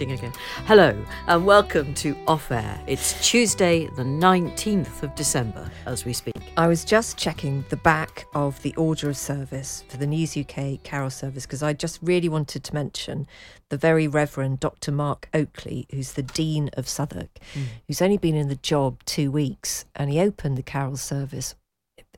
reading again. Hello, and welcome to Off Air. It's Tuesday, the 19th of December, as we speak. I was just checking the back of the order of service for the News UK Carol service because I just really wanted to mention the very Reverend Dr. Mark Oakley, who's the Dean of Southwark, hmm. who's only been in the job two weeks, and he opened the Carol service.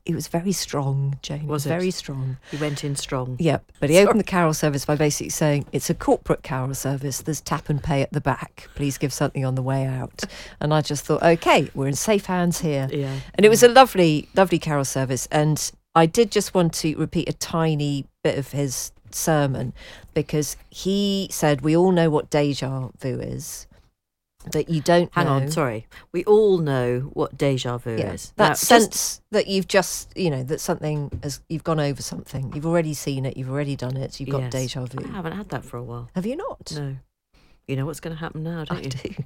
It was very strong, Jane. Was it? very strong. He went in strong. Yep, but he opened the carol service by basically saying it's a corporate carol service. There's tap and pay at the back. Please give something on the way out. And I just thought, okay, we're in safe hands here. Yeah. And it was a lovely, lovely carol service. And I did just want to repeat a tiny bit of his sermon because he said we all know what deja vu is, but you don't Hang know. on, sorry. We all know what deja vu Yeah, is. that Now, just- sense that you've just, you know, that something has, you've gone over something. You've already seen it. You've already done it. You've got Yes. deja vu. I haven't had that for a while. Have you not? No. You know what's going to happen now, don't I you? do.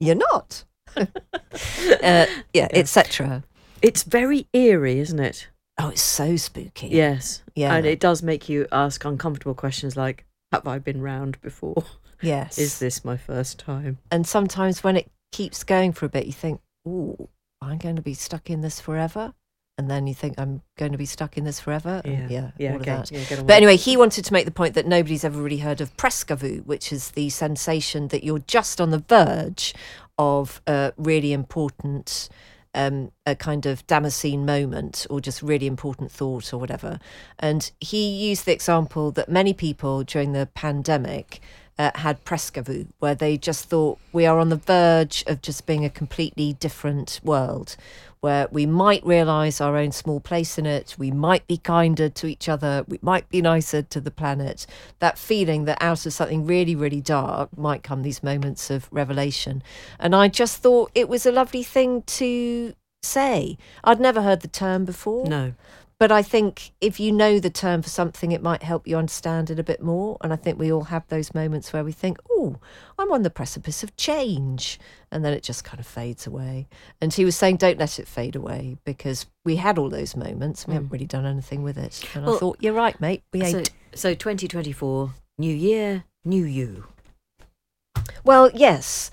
You're not. uh, yeah, etc. It's very eerie, isn't it? Oh, it's so spooky. Yes. Yeah. And it does make you ask uncomfortable questions like, have I been round before? Yes. Is this my first time? And sometimes when it keeps going for a bit, you think, "Oh, I'm going to be stuck in this forever," and then you think, "I'm going to be stuck in this forever." And Yeah. yeah, Yeah, okay. Yeah, But anyway, he wanted to make the point that nobody's ever really heard of presque vu, which is the sensation that you're just on the verge of a really important, um, a kind of Damascene moment or just really important thought or whatever. And he used the example that many people during the pandemic uh, had presque vu, where they just thought we are on the verge of just being a completely different world, where we might realise our own small place in it, we might be kinder to each other, we might be nicer to the planet. That feeling that out of something really, really dark might come these moments of revelation. And I just thought it was a lovely thing to say. I'd never heard the term before. No. But I think if you know the term for something, it might help you understand it a bit more. And I think we all have those moments where we think, oh, I'm on the precipice of change. And then it just kind of fades away. And he was saying, don't let it fade away because we had all those moments. We haven't mm. really done anything with it. And I thought, you're right, mate. We So, ain't. so 2024, new year, new you. Well, yes.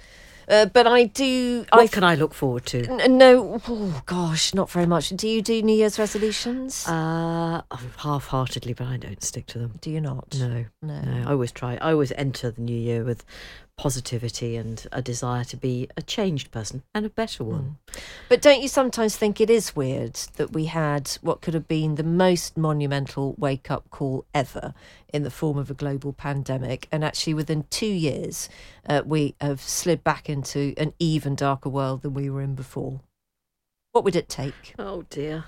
Uh, but I do. What I can I look forward to? N- No, oh gosh, not very much. Do you do New Year's resolutions? Uh, half-heartedly, but I don't stick to them. do you not? No, No. no. I always try. I always enter the new year with positivity and a desire to be a changed person and a better one. But don't you sometimes think it is weird that we had what could have been the most monumental wake up call ever in the form of a global pandemic? And actually, within two years, uh, we have slid back into an even darker world than we were in before. What would it take? Oh dear.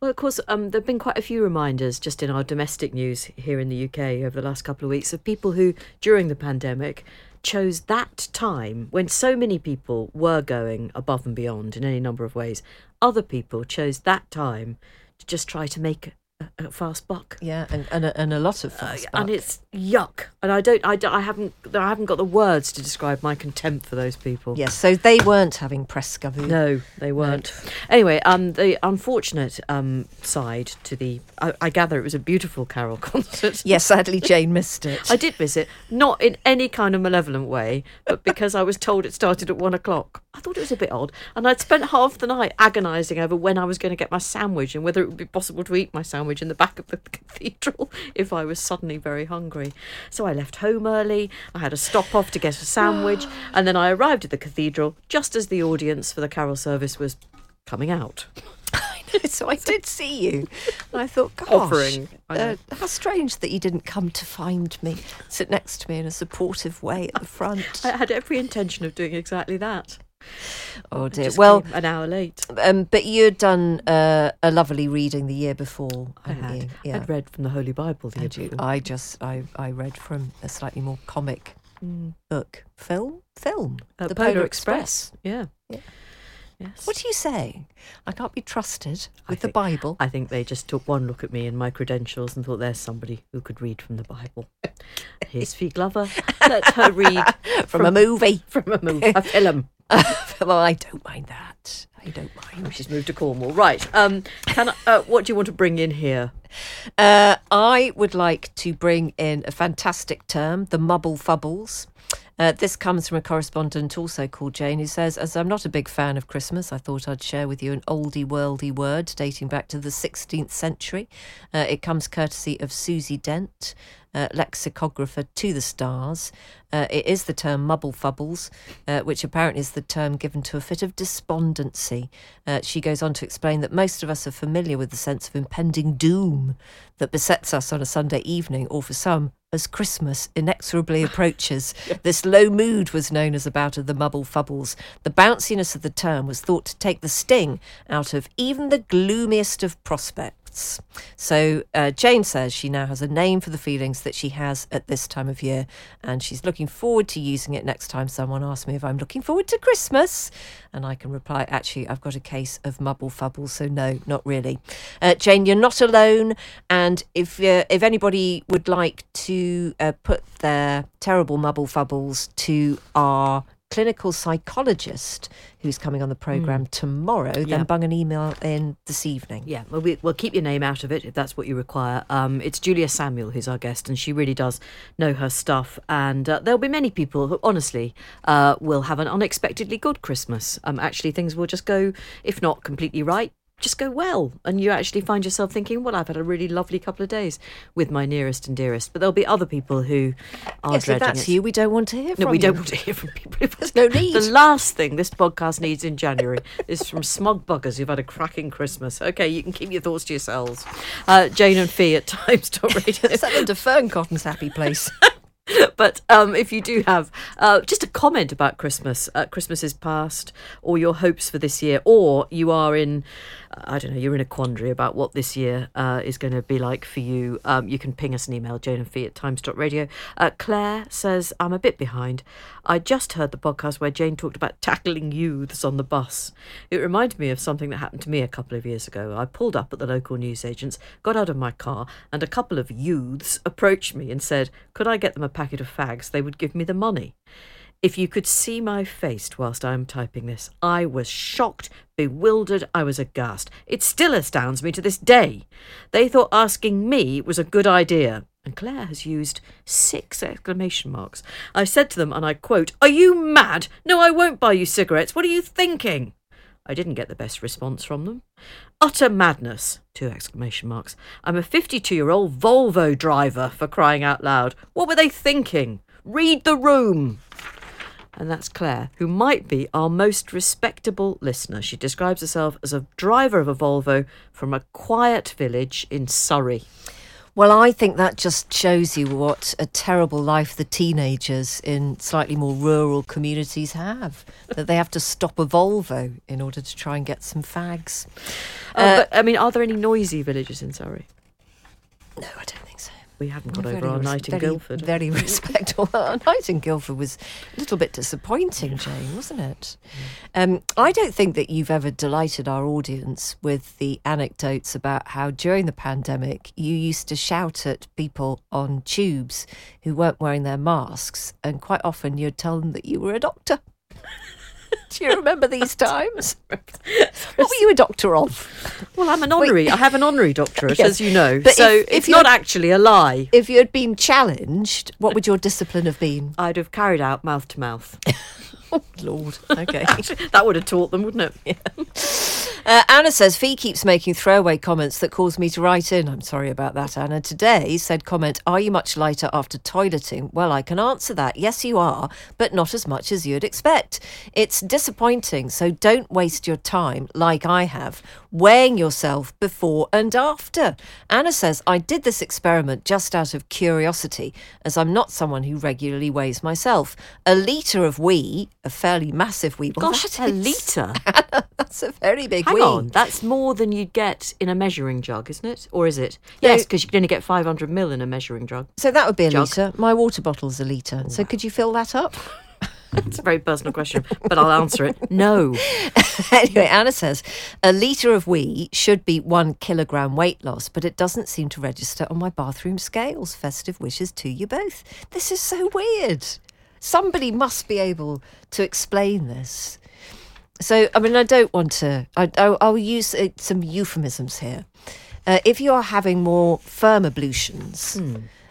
Well, of course, um, there have been quite a few reminders just in our domestic news here in the UK over the last couple of weeks of people who, during the pandemic, chose that time when so many people were going above and beyond in any number of ways. Other people chose that time to just try to make a, fast buck. Yeah, and, and, a, and a lot of Uh, fast and it's yuck, and I don't, I, I haven't, I haven't got the words to describe my contempt for those people. Yes, so they weren't having presque vu. No, they weren't. Anyway, um, the unfortunate um side to the, I, I gather it was a beautiful carol concert. Yes, sadly, Jane missed it. I did miss it, not in any kind of malevolent way, but because I was told it started at one o'clock. I thought it was a bit odd. And I'd spent half the night agonising over when I was going to get my sandwich and whether it would be possible to eat my sandwich in the back of the cathedral if I was suddenly very hungry. So I left home early. I had a stop off to get a sandwich, and then I arrived at the cathedral just as the audience for the carol service was coming out. I know, so I did see you. And I thought, gosh, Hovering, I uh, how strange that you didn't come to find me, sit next to me in a supportive way at the front. I had every intention of doing exactly that. Oh dear. Well, an hour late. um, but you'd done uh, a lovely reading the year before, I had. you? I'd read from the Holy Bible the year Had you? before. I just I, I read from a slightly more comic book film film Uh, the Polar, Express. Yeah. Yeah. Yes. What are you saying? I can't be trusted with the Bible. I think they just took one look at me and my credentials and thought there's somebody who could read from the Bible. Here's Fi Glover. Let her read from, a movie. from a movie, a film. well, I don't mind that. I don't mind. She's moved to Cornwall. Right. Um. Can I, uh, what do you want to bring in here? Uh, I would like to bring in a fantastic term, the mubble fubbles. Uh, this comes from a correspondent also called Jane who says, As I'm not a big fan of Christmas, I thought I'd share with you an oldie worldy word dating back to the 16th century. Uh, it comes courtesy of Susie Dent, uh, lexicographer to the stars. Uh, it is the term mubble fubbles, uh, which apparently is the term given to a fit of despondency. Uh, she goes on to explain that most of us are familiar with the sense of impending doom that besets us on a Sunday evening, or for some, as Christmas inexorably approaches. This low mood was known as a bout of the mubble fubbles. The bounciness of the term was thought to take the sting out of even the gloomiest of prospects. So uh, Jane says she now has a name for the feelings that she has at this time of year, and she's looking forward to using it next time someone asks me if I'm looking forward to Christmas. And I can reply, actually, I've got a case of mubble fubbles, so no, not really. Uh, Jane, you're not alone, and if uh, if anybody would like to uh, put their terrible mubble fubbles to our clinical psychologist who's coming on the programme tomorrow, Yeah. then bung an email in this evening. Yeah, well, we, we'll keep your name out of it if that's what you require. Um, it's Julia Samuel who's our guest, and she really does know her stuff. And uh, there'll be many people who, honestly, uh, will have an unexpectedly good Christmas. Um, actually, things will just go, if not completely right, just go well. And you actually find yourself thinking, well, I've had a really lovely couple of days with my nearest and dearest. But there'll be other people who are yes, if that's it. you, we don't want to hear from No, we you. don't want to hear from people. There's no need. The last thing this podcast needs in January is from smug buggers who've had a cracking Christmas. Okay, you can keep your thoughts to yourselves. Uh, Jane and Fi at Times times.radio. Send them to Fearne Cotton's happy place. but um, if you do have uh, just a comment about Christmas, uh, Christmas is past, or your hopes for this year, or you are in, I don't know, you're in a quandary about what this year uh, is going to be like for you, um, you can ping us an email, Jane and Fi at times.radio. Uh, Claire says, I'm a bit behind. I just heard the podcast where Jane talked about tackling youths on the bus. It reminded me of something that happened to me a couple of years ago. I pulled up at the local newsagents, got out of my car, and a couple of youths approached me and said, Could I get them a packet of fags? They would give me the money. If you could see my face whilst I am typing this, I was shocked, bewildered, I was aghast. It still astounds me to this day. They thought asking me was a good idea. And Claire has used six exclamation marks. I said to them, and I quote, Are you mad? No, I won't buy you cigarettes. What are you thinking? I didn't get the best response from them. Utter madness! Two exclamation marks. I'm a 52 year old Volvo driver, for crying out loud. What were they thinking? Read the room! And that's Claire, who might be our most respectable listener. She describes herself as a driver of a Volvo from a quiet village in Surrey. Well, I think that just shows you what a terrible life the teenagers in slightly more rural communities have. that they have to stop a Volvo in order to try and get some fags. Uh, but, I mean, are there any noisy villages in Surrey? No, I don't. We haven't got Very over our res- night in very, Guildford. Very respectable. Our night in Guildford was a little bit disappointing, Jane, wasn't it? Um, I don't think that you've ever delighted our audience with the anecdotes about how during the pandemic you used to shout at people on tubes who weren't wearing their masks, and quite often you'd tell them that you were a doctor. Do you remember these times? what were you a doctor of? Well, I'm an honorary. I have an honorary doctorate, Yes. as you know. But so if- if it's not actually a lie. If you had been challenged, what would your discipline have been? I'd have carried out mouth to mouth. Lord. Okay. that would have taught them, wouldn't it? Uh, Anna says Fi keeps making throwaway comments that cause me to write in. I'm sorry about that, Anna. Today said comment, Are you much lighter after toileting? Well, I can answer that. Yes, you are, but not as much as you'd expect. It's disappointing, so don't waste your time, like I have, weighing yourself before and after. Anna says, I did this experiment just out of curiosity, as I'm not someone who regularly weighs myself. A litre of wee, a fairly massive wee, well, Gosh, that a is- litre. That's a very big Hang wee. on, that's more than you'd get in a measuring jug, isn't it? Or is it? Yes, because you can only get 500 mil in a measuring jug. So that would be a Jug. litre. My water bottle's a litre. So could you fill that up? It's a very personal question, but I'll answer it. No. anyway, Anna says a litre of wee should be one kilogram weight loss, but it doesn't seem to register on my bathroom scales. Festive wishes to you both. This is so weird. Somebody must be able to explain this. So, I mean, I don't want to. I, I, I'll use uh, some euphemisms here. Uh, if you are having more firm ablutions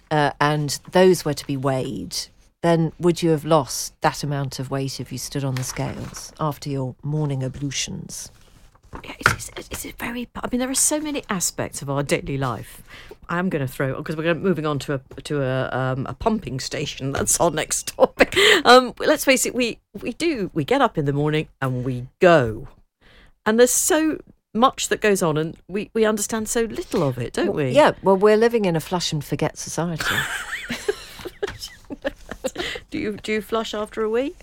uh, and those were to be weighed, then would you have lost that amount of weight if you stood on the scales after your morning ablutions? Yeah, It's, it's, it's a very. I mean, there are so many aspects of our daily life. I am going to throw because we're going moving on to a to a um, a pumping station. That's our next topic. Um, let's face it. We we do we get up in the morning and we go, and there's so much that goes on, and we we understand so little of it, don't we? Yeah, well, we're living in a flush and forget society. Do you do you flush after a week?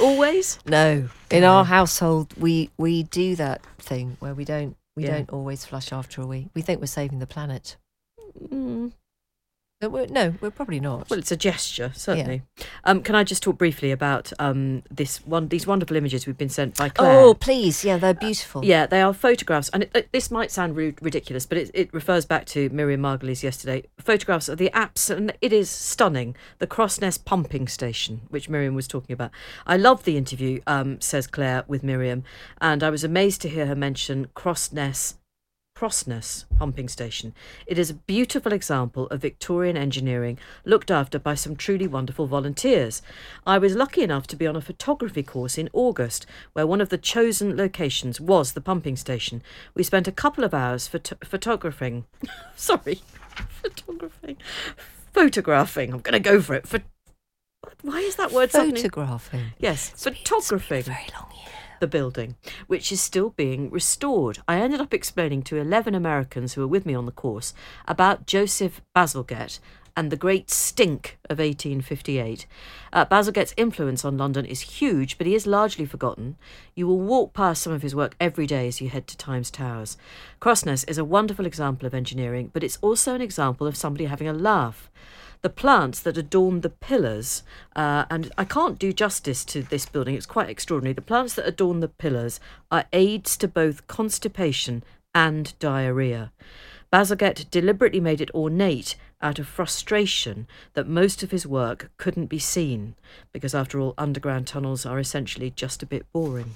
Always. no, in our household, we we do that thing where we don't we Yeah. don't always flush after a week. We think we're saving the planet. Mm. We're, no, we're probably not. Well, it's a gesture, certainly. Um, can I just talk briefly about um, this one? These wonderful images we've been sent by Claire. oh, please, yeah, they're beautiful. Yeah, they are photographs, and it, it- this might sound ru- ridiculous, but it, it refers back to Miriam Margolyes yesterday. Photographs of the apps, and it is stunning. The Crossness pumping station, which Miriam was talking about. I loved the interview, um, says Claire, with Miriam, and I was amazed to hear her mention Crossness. Crossness pumping station. It is a beautiful example of Victorian engineering looked after by some truly wonderful volunteers. I was lucky enough to be on a photography course in August where one of the chosen locations was the pumping station. We spent a couple of hours phot- photographing. Sorry, photographing. Photographing. I'm going to go for it. For- Why is that word suddenly? Photographing. Yes, photographing Very long year. The building, which is still being restored. I ended up explaining to 11 Americans who were with me on the course about Joseph Bazalgette and the great stink of 1858. Uh, Bazalgette's influence on London is huge, but he is largely forgotten. You will walk past some of his work every day as you head to Times Towers. Crossness is a wonderful example of engineering, but it's also an example of somebody having a laugh the plants that adorn the pillars, uh, and I can't do justice to this building, it's quite extraordinary. The plants that adorn the pillars are aids to both constipation and diarrhea. Bazalgette deliberately made it ornate out of frustration that most of his work couldn't be seen, because after all, underground tunnels are essentially just a bit boring.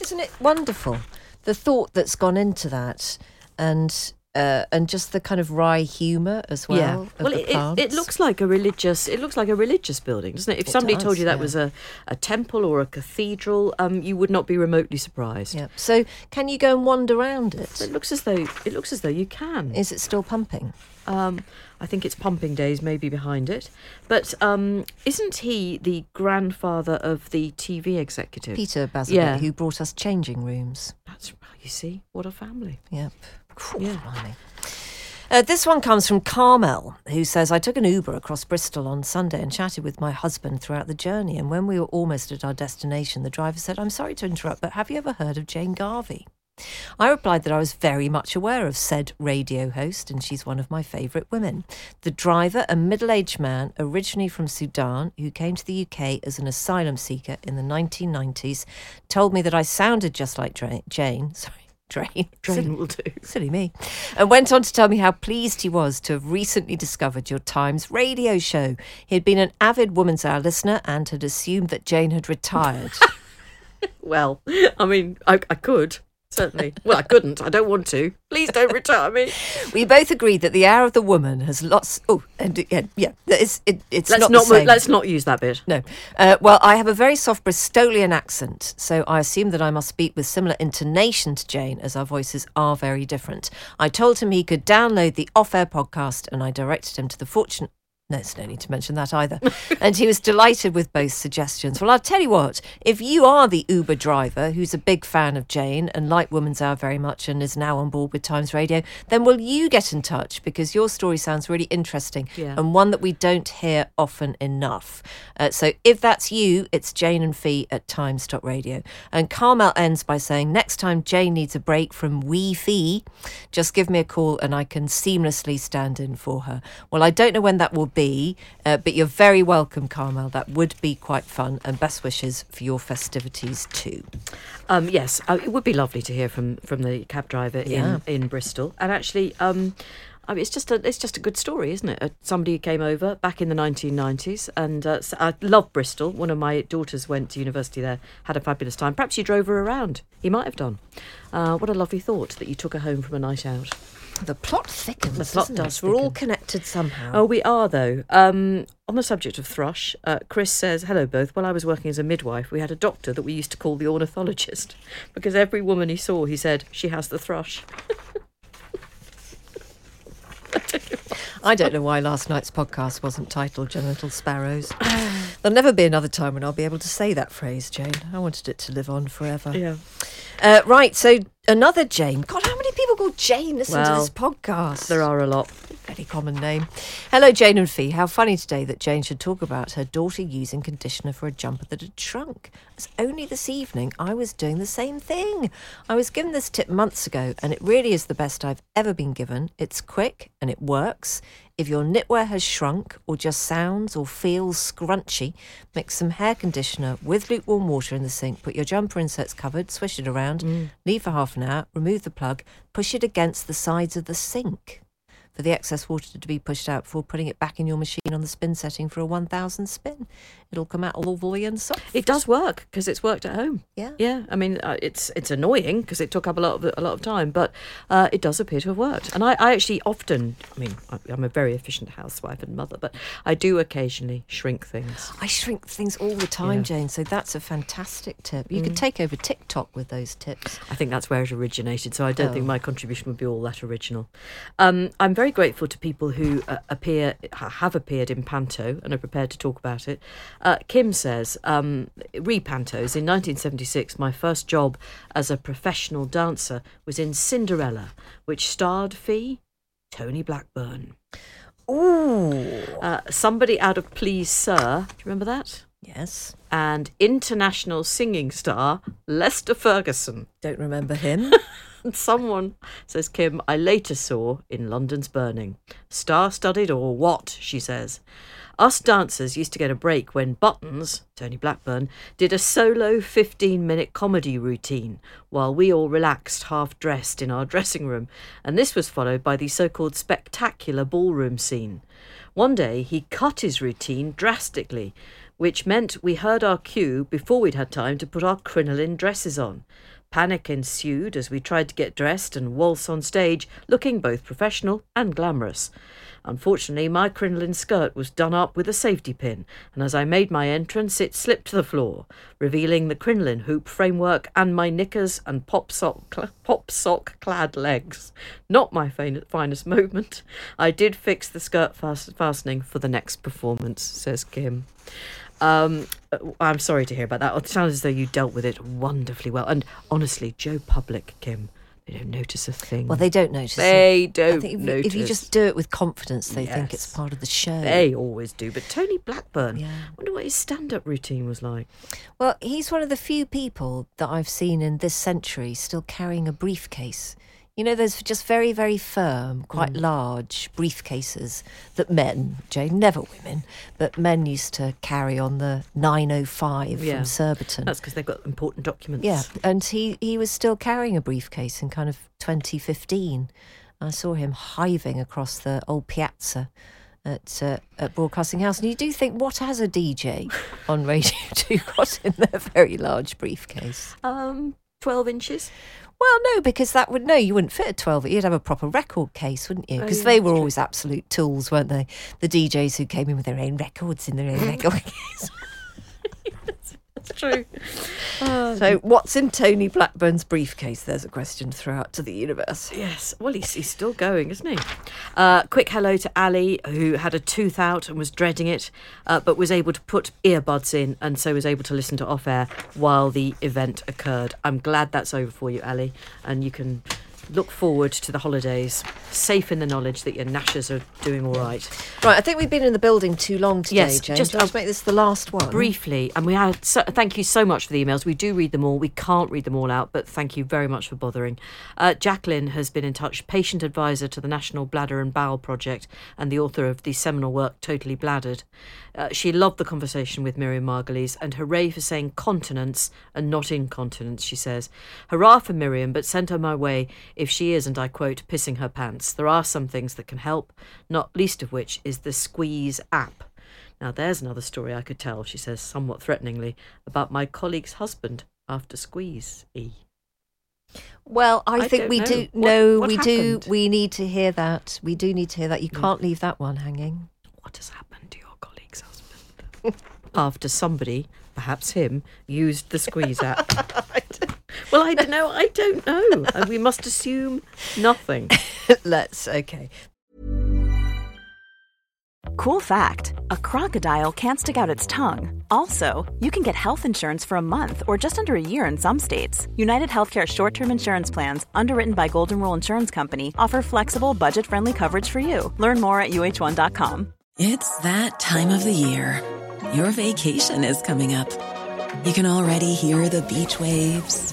Isn't it wonderful? The thought that's gone into that, and uh, and just the kind of wry humour as well. yeah. Well, it, it, it looks like a religious. It looks like a religious building, doesn't it? If It somebody does, told you that yeah. was a, a temple or a cathedral, um, you would not be remotely surprised. Yeah. So, can you go and wander around it? It looks as though it looks as though you can. Is it still pumping? Um, I think it's pumping days maybe behind it, but um, isn't he the grandfather of the TV executive? Peter Bazalgette, Yeah. who brought us changing rooms. That's you see what a family. Yep. Yeah. Blimey. Uh, this one comes from Carmel, who says, I took an Uber across Bristol on Sunday and chatted with my husband throughout the journey. And when we were almost at our destination, the driver said, I'm sorry to interrupt, but have you ever heard of Jane Garvey? I replied that I was very much aware of said radio host, and she's one of my favourite women. The driver, a middle aged man originally from Sudan who came to the UK as an asylum seeker in the 1990s, told me that I sounded just like Jane. Sorry, Drain. Drain will do. Silly me. And went on to tell me how pleased he was to have recently discovered your Times radio show. He had been an avid Woman's Hour listener and had assumed that Jane had retired. Well, I mean, I, I could certainly. Well, I couldn't. I don't want to. Please don't retire me. We both agreed that the hour of the woman has lots. Oh, and yeah, yeah it's it, it's Let's not, not. the mo- same. let's not use that bit. No. Uh, well, I have a very soft Bristolian accent, so I assume that I must speak with similar intonation to Jane, as our voices are very different. I told him he could download the off air podcast, and I directed him to the fortunate. No, there's no need to mention that either. and he was delighted with both suggestions. Well, I'll tell you what, if you are the Uber driver who's a big fan of Jane and like Woman's Hour very much and is now on board with Times Radio, then will you get in touch? Because your story sounds really interesting Yeah. and one that we don't hear often enough. Uh, so if that's you, it's Jane and Fi at times.radio. And Carmel ends by saying, next time Jane needs a break from wee Fi, just give me a call and I can seamlessly stand in for her. Well, I don't know when that will be, uh, but you're very welcome, Carmel. That would be quite fun. And best wishes for your festivities too. Um, yes, uh, it would be lovely to hear from from the cab driver Yeah. in in Bristol. And actually, um, I mean, it's just a it's just a good story, isn't it? Uh, somebody came over back in the 1990s, and uh, I love Bristol. One of my daughters went to university there, had a fabulous time. Perhaps you drove her around. He might have done. Uh, what a lovely thought that you took her home from a night out. The plot thickens. The plot doesn't it? We're all connected somehow. Oh, we are though. Um, on the subject of thrush, uh, Chris says, "Hello, both. While I was working as a midwife, we had a doctor that we used to call the ornithologist because every woman he saw, he said she has the thrush." I don't know why last night's podcast wasn't titled Genital Sparrows. There'll never be another time when I'll be able to say that phrase, Jane. I wanted it to live on forever. Yeah. Uh, right, so another Jane. God, how many people called Jane listen to this podcast? There are a lot. Very common name. Hello, Jane and Fi. How funny today that Jane should talk about her daughter using conditioner for a jumper that had shrunk. As only this evening I was doing the same thing. I was given this tip months ago, and it really is the best I've ever been given. It's quick and it works. If your knitwear has shrunk or just sounds or feels scrunchy, mix some hair conditioner with lukewarm water in the sink. Put your jumper inserts covered, swish it around, mm. leave for half an hour, remove the plug, push it against the sides of the sink for the excess water to be pushed out before putting it back in your machine on the spin setting for a 1000 spin. It'll come out all lovely and soft. It does work because it's worked at home. Yeah. Yeah. I mean, uh, it's it's annoying because it took up a lot of a lot of time, but uh, it does appear to have worked. And I, I actually often, I mean, I- I'm a very efficient housewife and mother, but I do occasionally shrink things. I shrink things all the time, Yeah. Jane, so that's a fantastic tip. You could take over TikTok with those tips. I think that's where it originated, so I don't think Oh. my contribution would be all that original. Um, I'm very grateful to people who uh, appear have appeared in Panto and are prepared to talk about it. Uh, Kim says, um, re Pantos in 1976, my first job as a professional dancer was in Cinderella, which starred Fi Tony Blackburn. Ooh. Uh, somebody out of Please Sir, do you remember that? Yes. And international singing star Lester Ferguson. Don't remember him. And someone, says Kim, I later saw in London's Burning. Star studded or what, she says. Us dancers used to get a break when Buttons, Tony Blackburn, did a solo 15 minute comedy routine while we all relaxed half dressed in our dressing room, and this was followed by the so called spectacular ballroom scene. One day he cut his routine drastically, which meant we heard our cue before we'd had time to put our crinoline dresses on. Panic ensued as we tried to get dressed and waltz on stage, looking both professional and glamorous. Unfortunately, my crinoline skirt was done up with a safety pin, and as I made my entrance, it slipped to the floor, revealing the crinoline hoop framework and my knickers and pop sock, cl- pop sock clad legs. Not my fin- finest moment. I did fix the skirt fast- fastening for the next performance, says Kim. Um, uh, I'm sorry to hear about that. It sounds as though you dealt with it wonderfully well. And honestly, Joe Public, Kim, they don't notice a thing. well, they don't notice. They I don't think if, you- notice. if you just do it with confidence, they think it's part of the show. They always do. But Tony Blackburn, Yeah. I wonder what his stand-up routine was like. Well, he's one of the few people that I've seen in this century still carrying a briefcase. You know, there's just very, very firm, quite Mm. large briefcases that men, Jane, never women, but men used to carry on the 905 Yeah. from Surbiton. That's because they've got important documents. Yeah, and he, he was still carrying a briefcase in kind of 2015. I saw him hiving across the old piazza at uh, at Broadcasting House, and you do think, what has a DJ on Radio Two got in their very large briefcase? Um, twelve inches. Well, no, because that would no, you wouldn't fit a twelve. You'd have a proper record case, wouldn't you? Oh, Because yeah, they were true. always absolute tools, weren't they? The DJs who came in with their own records in their own record case. That's true. So, what's in Tony Blackburn's briefcase? There's a question to throw out to the universe. Yes, well, he's, he's still going, isn't he? Uh, quick hello to Ali, who had a tooth out and was dreading it, uh, but was able to put earbuds in and so was able to listen to off air while the event occurred. I'm glad that's over for you, Ali, and you can look forward to the holidays, safe in the knowledge that your gnashers are doing all right. Right, I think we've been in the building too long today, Yes, James. just- Let's make this the last one. Briefly, and we had so, thank you so much for the emails. We do read them all. We can't read them all out, but thank you very much for bothering. Uh, Jacqueline has been in touch, patient advisor to the National Bladder and Bowel Project, and the author of the seminal work Totally Bladdered. Uh, she loved the conversation with Miriam Margolyes, and hooray for saying continence and not incontinence. She says, "Hurrah for Miriam, but send her my way if she is, and I quote, pissing her pants. There are some things that can help, not least of which is the Squeezy app." Now, there's another story I could tell, she says somewhat threateningly, about my colleague's husband after Squeeze E. Well, I, I think we know. do. What- no, what we do. We need to hear that. We do need to hear that. You hmm. can't leave that one hanging. What has happened to your colleague's husband? after somebody, perhaps him, used the Squeezy app. well, I don't know. I don't know. We must assume nothing. Let's. Okay. Cool fact a crocodile can't stick out its tongue. Also, you can get health insurance for a month or just under a year in some states. United Healthcare short term insurance plans, underwritten by Golden Rule Insurance Company, offer flexible, budget friendly coverage for you. Learn more at uh1.com. It's that time of the year. Your vacation is coming up. You can already hear the beach waves,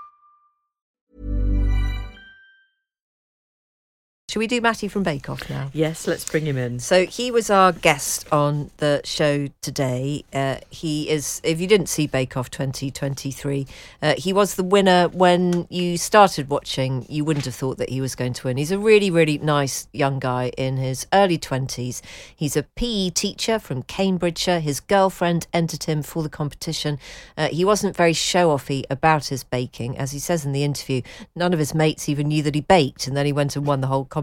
Should we do Matty from Bake Off now? Yes, let's bring him in. So he was our guest on the show today. Uh, he is, if you didn't see Bake Off 2023, uh, he was the winner when you started watching. You wouldn't have thought that he was going to win. He's a really, really nice young guy in his early 20s. He's a PE teacher from Cambridgeshire. His girlfriend entered him for the competition. Uh, he wasn't very show offy about his baking. As he says in the interview, none of his mates even knew that he baked, and then he went and won the whole competition.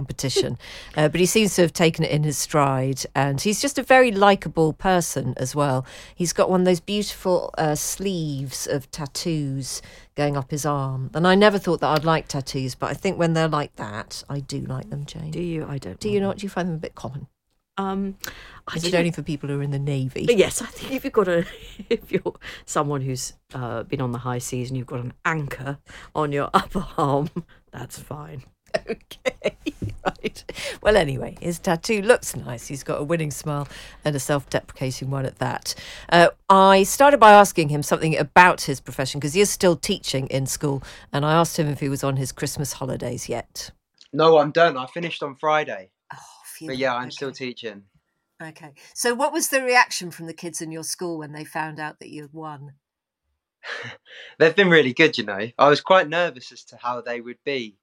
Uh, but he seems to have taken it in his stride, and he's just a very likable person as well. He's got one of those beautiful uh, sleeves of tattoos going up his arm, and I never thought that I'd like tattoos, but I think when they're like that, I do like them, Jane. Do you? I don't. Do you not? Do you find them a bit common? Um, I Is it only for people who are in the navy? But yes, I think if you've got a, if you're someone who's uh, been on the high seas and you've got an anchor on your upper arm, that's fine. okay, right. Well, anyway, his tattoo looks nice. He's got a winning smile and a self deprecating one at that. Uh, I started by asking him something about his profession because he is still teaching in school. And I asked him if he was on his Christmas holidays yet. No, I'm done. I finished on Friday. Oh. But yeah, I'm still teaching. Okay. So, what was the reaction from the kids in your school when they found out that you had won? They've been really good, you know. I was quite nervous as to how they would be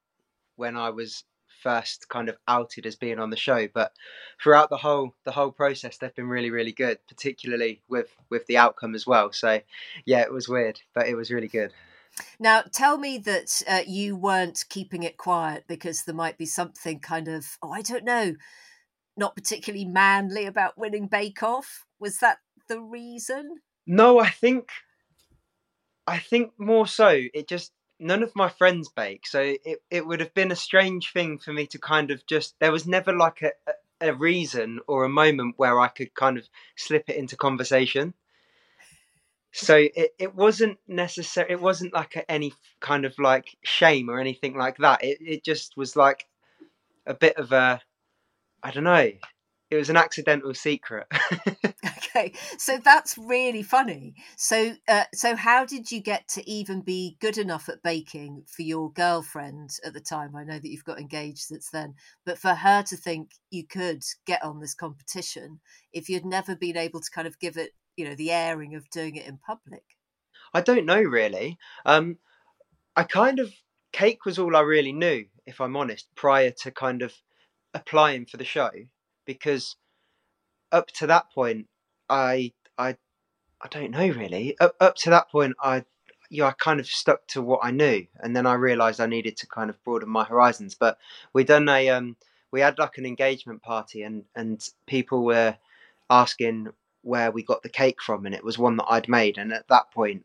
when I was first kind of outed as being on the show, but throughout the whole the whole process they've been really really good, particularly with with the outcome as well. So, yeah, it was weird, but it was really good. Now, tell me that uh, you weren't keeping it quiet because there might be something kind of, oh, I don't know, not particularly manly about winning Bake Off. Was that the reason? No, I think I think more so it just none of my friends bake, so it, it would have been a strange thing for me to kind of just there was never like a, a reason or a moment where I could kind of slip it into conversation. So it, it wasn't necessary. It wasn't like any kind of like shame or anything like that. It it just was like a bit of a, I don't know. It was an accidental secret. okay, so that's really funny. So, uh, so how did you get to even be good enough at baking for your girlfriend at the time? I know that you've got engaged since then, but for her to think you could get on this competition if you'd never been able to kind of give it, you know, the airing of doing it in public. I don't know really. Um, I kind of cake was all I really knew, if I'm honest, prior to kind of applying for the show, because up to that point, I I I don't know really. Up up to that point, I yeah, I kind of stuck to what I knew, and then I realised I needed to kind of broaden my horizons. But we done a um, we had like an engagement party, and and people were asking where we got the cake from, and it was one that I'd made. And at that point,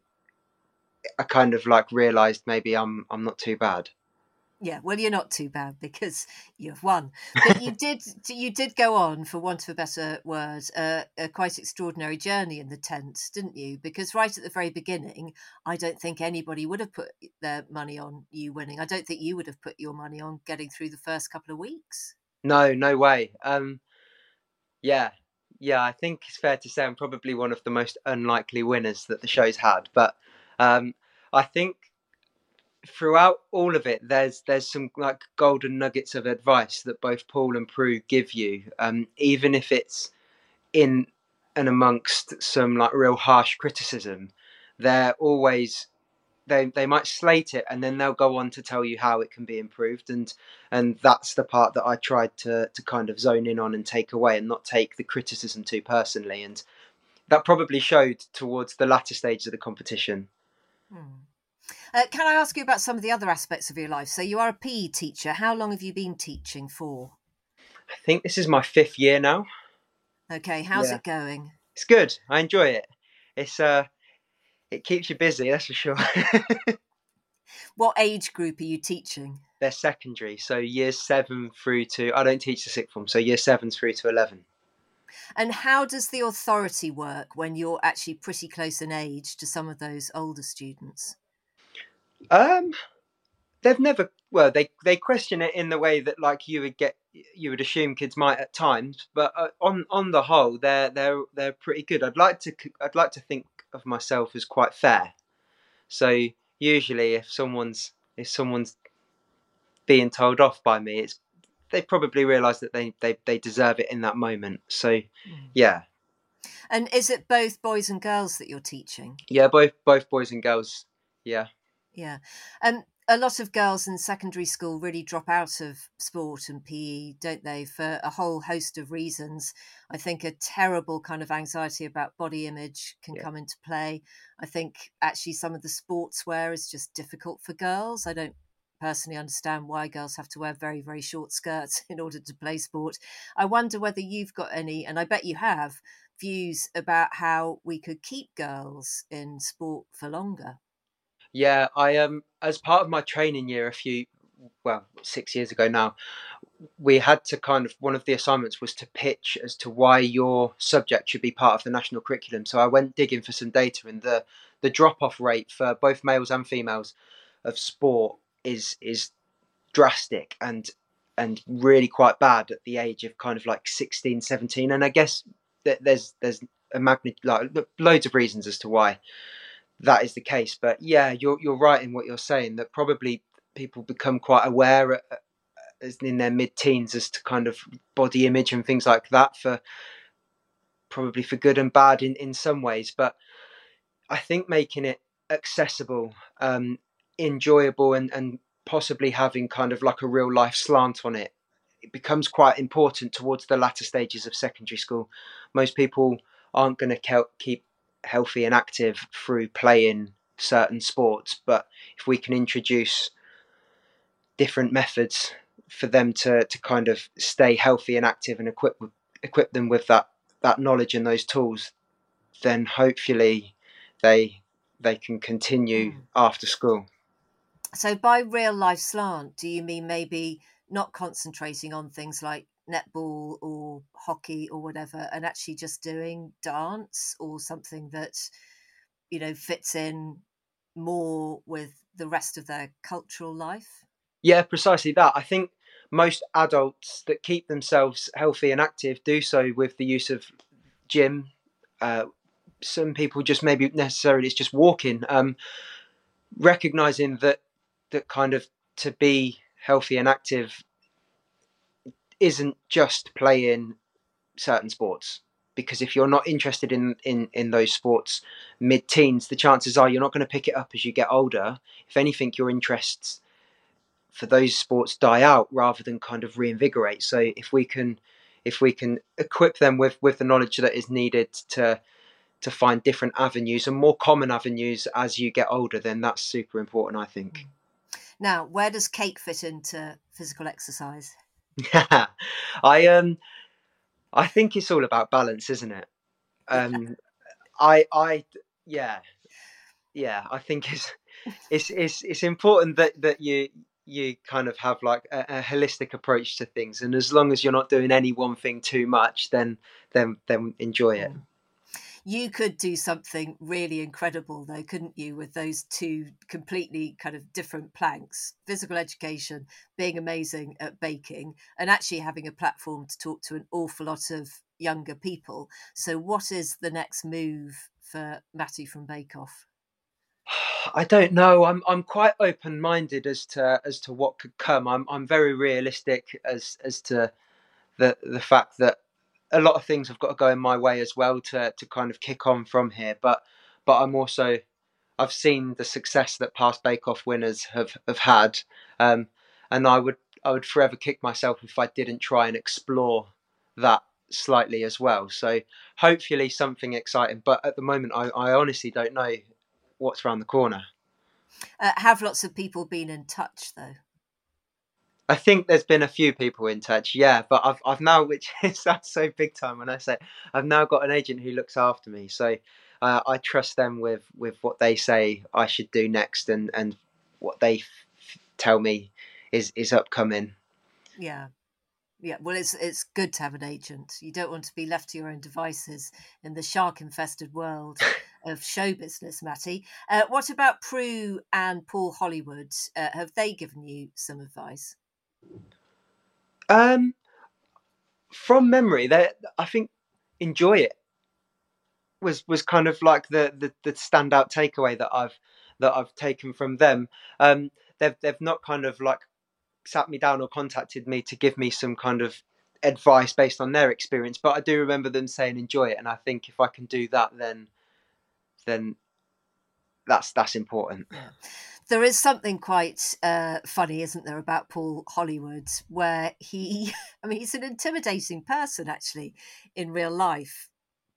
I kind of like realised maybe I'm I'm not too bad. Yeah, well, you're not too bad because you've won. But you did you did go on, for want of a better word, uh, a quite extraordinary journey in the tent, didn't you? Because right at the very beginning, I don't think anybody would have put their money on you winning. I don't think you would have put your money on getting through the first couple of weeks. No, no way. Um, yeah, yeah. I think it's fair to say I'm probably one of the most unlikely winners that the show's had. But um, I think throughout all of it, there's there's some like golden nuggets of advice that both Paul and Prue give you, um, even if it's in and amongst some like real harsh criticism. They're always they they might slate it and then they'll go on to tell you how it can be improved and and that's the part that I tried to to kind of zone in on and take away and not take the criticism too personally and that probably showed towards the latter stages of the competition. Hmm. Uh, can I ask you about some of the other aspects of your life? So, you are a PE teacher. How long have you been teaching for? I think this is my fifth year now. Okay, how's yeah. it going? It's good. I enjoy it. It's uh, it keeps you busy. That's for sure. what age group are you teaching? They're secondary, so year seven through to. I don't teach the sixth form, so year seven through to eleven. And how does the authority work when you're actually pretty close in age to some of those older students? Um, they've never. Well, they they question it in the way that like you would get, you would assume kids might at times. But uh, on on the whole, they're they're they're pretty good. I'd like to I'd like to think of myself as quite fair. So usually, if someone's if someone's being told off by me, it's they probably realise that they, they they deserve it in that moment. So mm. yeah. And is it both boys and girls that you're teaching? Yeah, both both boys and girls. Yeah. Yeah. Um, a lot of girls in secondary school really drop out of sport and PE, don't they, for a whole host of reasons. I think a terrible kind of anxiety about body image can yeah. come into play. I think actually some of the sportswear is just difficult for girls. I don't personally understand why girls have to wear very, very short skirts in order to play sport. I wonder whether you've got any, and I bet you have, views about how we could keep girls in sport for longer. Yeah, I um as part of my training year a few well, six years ago now, we had to kind of one of the assignments was to pitch as to why your subject should be part of the national curriculum. So I went digging for some data and the the drop off rate for both males and females of sport is is drastic and and really quite bad at the age of kind of like 16 17 and i guess that there's there's a magnet like loads of reasons as to why that is the case. But yeah, you're you're right in what you're saying that probably people become quite aware in their mid-teens as to kind of body image and things like that for probably for good and bad in in some ways. But I think making it accessible, um, enjoyable, and and possibly having kind of like a real life slant on it it becomes quite important towards the latter stages of secondary school. Most people aren't going to keep healthy and active through playing certain sports. But if we can introduce different methods for them to, to kind of stay healthy and active and equip equip them with that that knowledge and those tools, then hopefully they they can continue mm. after school. So by real life slant, do you mean maybe not concentrating on things like netball or hockey or whatever and actually just doing dance or something that you know fits in more with the rest of their cultural life? Yeah precisely that. I think most adults that keep themselves healthy and active do so with the use of gym. Uh, some people just maybe necessarily it's just walking um, recognizing that that kind of to be healthy and active isn't just playing certain sports because if you're not interested in in in those sports mid teens the chances are you're not going to pick it up as you get older if anything your interests for those sports die out rather than kind of reinvigorate so if we can if we can equip them with with the knowledge that is needed to to find different avenues and more common avenues as you get older then that's super important i think. Now, where does cake fit into physical exercise? Yeah, I um, I think it's all about balance, isn't it? Um, I I yeah, yeah. I think it's it's it's it's important that that you you kind of have like a, a, holistic approach to things and as long as you're not doing any one thing too much then then then enjoy it mm. You could do something really incredible, though, couldn't you, with those two completely kind of different planks physical education, being amazing at baking, and actually having a platform to talk to an awful lot of younger people. So, what is the next move for Matty from Bake Off? I don't know. I'm I'm quite open minded as to as to what could come. I'm I'm very realistic as as to the the fact that a lot of things have got to go in my way as well to to kind of kick on from here. But but I'm also I've seen the success that past Bake Off winners have have had, um, and I would I would forever kick myself if I didn't try and explore that slightly as well. So hopefully something exciting. But at the moment, I, I honestly don't know what's around the corner. Uh, have lots of people been in touch though? I think there's been a few people in touch, yeah, but I've I've now, which sounds so big time when I say, I've now got an agent who looks after me, so uh, I trust them with with what they say I should do next, and and what they f- tell me is is upcoming. Yeah, yeah. Well, it's it's good to have an agent. You don't want to be left to your own devices in the shark infested world of show business, Matty. Uh, what about Prue and Paul Hollywood? Uh, have they given you some advice? Um, from memory, that I think enjoy it was was kind of like the, the the standout takeaway that I've that I've taken from them. Um, they've they've not kind of like sat me down or contacted me to give me some kind of advice based on their experience, but I do remember them saying enjoy it, and I think if I can do that, then then that's that's important. Yeah there is something quite uh, funny, isn't there, about Paul Hollywood, where he, I mean, he's an intimidating person actually in real life,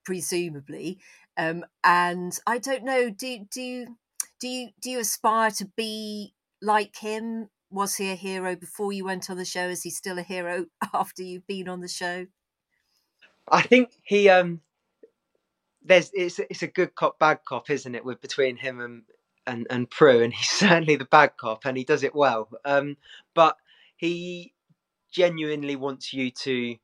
presumably. Um, and I don't know, do do you do you do you aspire to be like him? Was he a hero before you went on the show? Is he still a hero after you've been on the show? I think he um there's it's it's a good cop bad cop, isn't it, with between him and and and Prue, and he's certainly the bad cop, and he does it well. Um, but he genuinely wants you to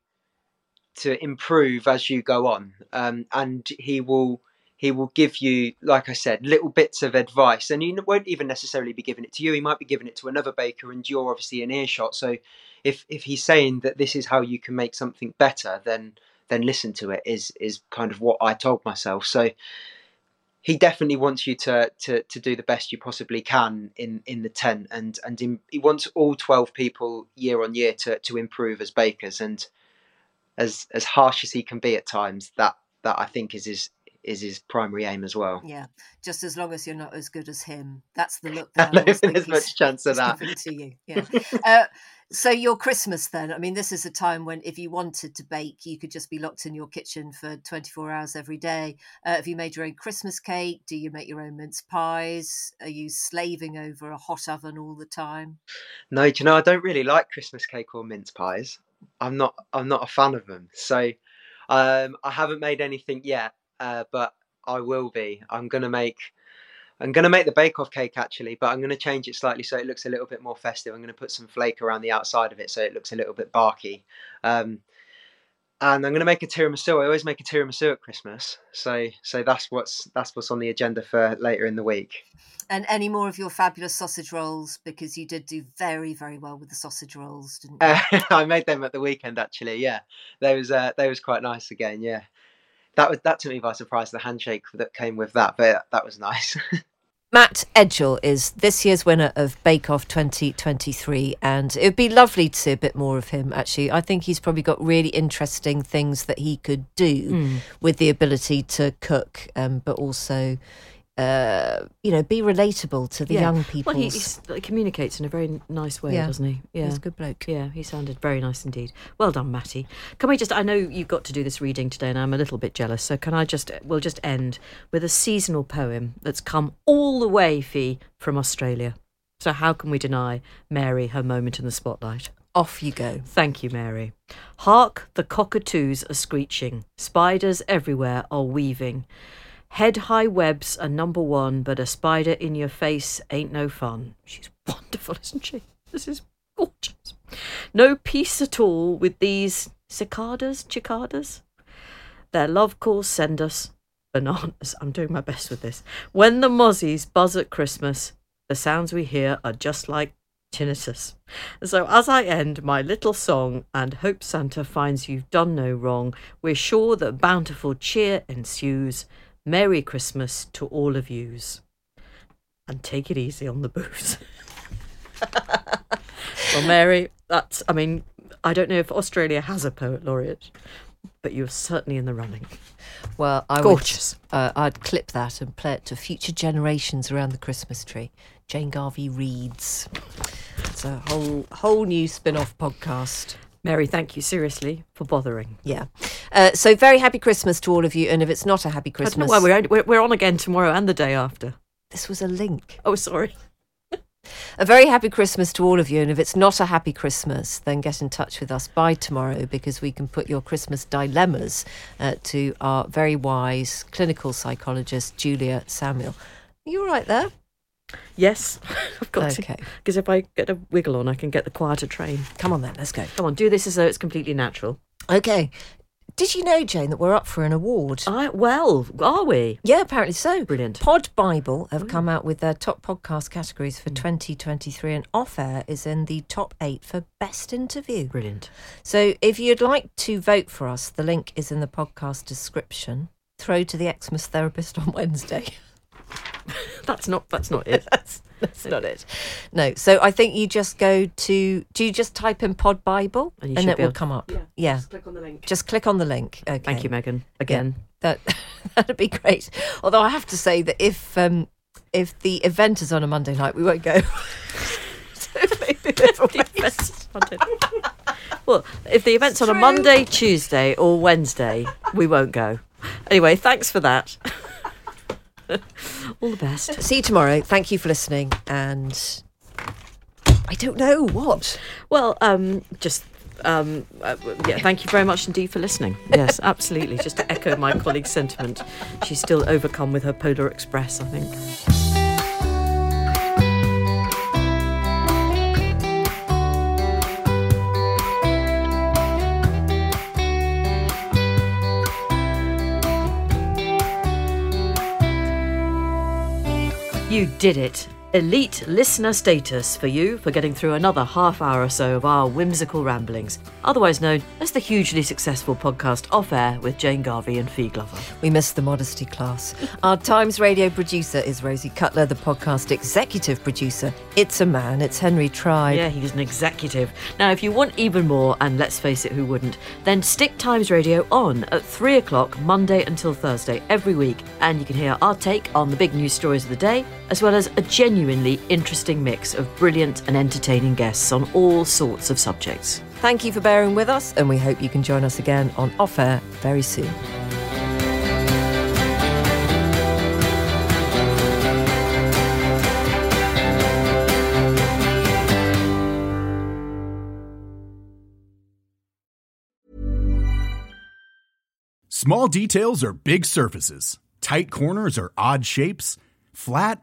to improve as you go on, um, and he will he will give you, like I said, little bits of advice, and he won't even necessarily be giving it to you. He might be giving it to another baker, and you're obviously in earshot. So, if if he's saying that this is how you can make something better, then then listen to it. Is is kind of what I told myself. So, he definitely wants you to to to do the best you possibly can in in the tent and and in, he wants all 12 people year on year to to improve as bakers and as as harsh as he can be at times that that I think is his is his primary aim as well. Yeah, just as long as you're not as good as him. That's the look. That I don't there's much chance of that. To you, yeah. uh, so your Christmas then? I mean, this is a time when if you wanted to bake, you could just be locked in your kitchen for 24 hours every day. Uh, have you made your own Christmas cake? Do you make your own mince pies? Are you slaving over a hot oven all the time? No, you know I don't really like Christmas cake or mince pies. I'm not. I'm not a fan of them. So um, I haven't made anything yet, uh, but I will be. I'm gonna make I'm going to make the bake off cake actually, but I'm going to change it slightly so it looks a little bit more festive. I'm going to put some flake around the outside of it so it looks a little bit barky. Um, and I'm going to make a tiramisu. I always make a tiramisu at Christmas, so so that's what's that's what's on the agenda for later in the week. And any more of your fabulous sausage rolls because you did do very very well with the sausage rolls, didn't you? Uh, I made them at the weekend actually. Yeah, they was uh, they was quite nice again. Yeah, that was that took me by surprise. The handshake that came with that, but that was nice. Matt Edgell is this year's winner of Bake Off 2023, and it would be lovely to see a bit more of him. Actually, I think he's probably got really interesting things that he could do Mm. with the ability to cook, um, but also, uh, you know, be relatable to the Yeah. young people. Well, he, communicates in a very nice way, Yeah. doesn't he? Yeah. He's a good bloke. Yeah, he sounded very nice indeed. Well done, Matty. Can we just? I know you've got to do this reading today, and I'm a little bit jealous. So can I just? We'll just end with a seasonal poem that's come all the way, Fi, from Australia. So how can we deny Mary her moment in the spotlight? Off you go. Thank you, Mary. Hark, the cockatoos are screeching. Spiders everywhere are weaving. Head high webs are number one, but a spider in your face ain't no fun. She's wonderful, isn't she? This is gorgeous. No peace at all with these cicadas, cicadas. Their love calls send us bananas. I'm doing my best with this. When the mozzies buzz at Christmas, the sounds we hear are just like tinnitus. So, as I end my little song and hope Santa finds you've done no wrong, we're sure that bountiful cheer ensues. Merry Christmas to all of yous. And take it easy on the booze. well, Mary, that's, I mean, I don't know if Australia has a poet laureate, but you're certainly in the running. Well, I Gorgeous. would. Uh, I'd clip that and play it to future generations around the Christmas tree. Jane Garvey reads. It's a whole whole new spin-off podcast. Mary, thank you seriously for bothering. Yeah. Uh, so very happy Christmas to all of you. And if it's not a happy I don't know Christmas, why we're, we're, we're on again tomorrow and the day after. this was a link. Oh, sorry. A very happy Christmas to all of you. And if it's not a happy Christmas, then get in touch with us by tomorrow because we can put your Christmas dilemmas uh, to our very wise clinical psychologist, Julia Samuel. Are you all right there? Yes, I've got to. Okay. Because if I get a wiggle on, I can get the quieter train. Come on then, let's go. Come on, do this as though it's completely natural. Okay. Did you know, Jane, that we're up for an award? I, well, are we? Yeah, apparently so. Brilliant. Pod Bible have mm. come out with their top podcast categories for mm. 2023, and Off Air is in the top eight for best interview. Brilliant. So if you'd like to vote for us, the link is in the podcast description. Throw to the Xmas therapist on Wednesday. That's not. That's not it. that's, that's not it. No, so I think you just go to. Do you just type in Pod Bible And and it will come up? Yeah. click on the link. Just click on the link. Okay. Thank you, Megan. Again. That that'd be great. Although I have to say that if um if the event is on a Monday night, we won't go. so maybe well, if the event's on a Monday, Tuesday, or Wednesday, we won't go. Anyway, thanks for that. All the best. See you tomorrow. Thank you for listening, and I don't know what. Well, um, just um, uh, yeah, thank you very much indeed for listening. Yes, absolutely. Just to echo my colleague's sentiment, she's still overcome with her Polar Express. I think. You did it. Elite listener status for you for getting through another half hour or so of our whimsical ramblings, otherwise known as the hugely successful podcast Off Air with Jane Garvey and Fi Glover. We missed the modesty class. Our Times radio producer is Rosie Cutler, the podcast executive producer. It's a man, it's Henry Tribe. Yeah, he's an executive. Now, if you want even more, and let's face it, who wouldn't, then stick Times Radio on at 3 o'clock Monday until Thursday every week, and you can hear our take on the big news stories of the day, as well as a genuinely interesting mix of brilliant and entertaining guests on all sorts of subjects. Thank you for bearing with us, and we hope you can join us again on Off Air very soon. Small details are big surfaces. Tight corners are odd shapes. Flat,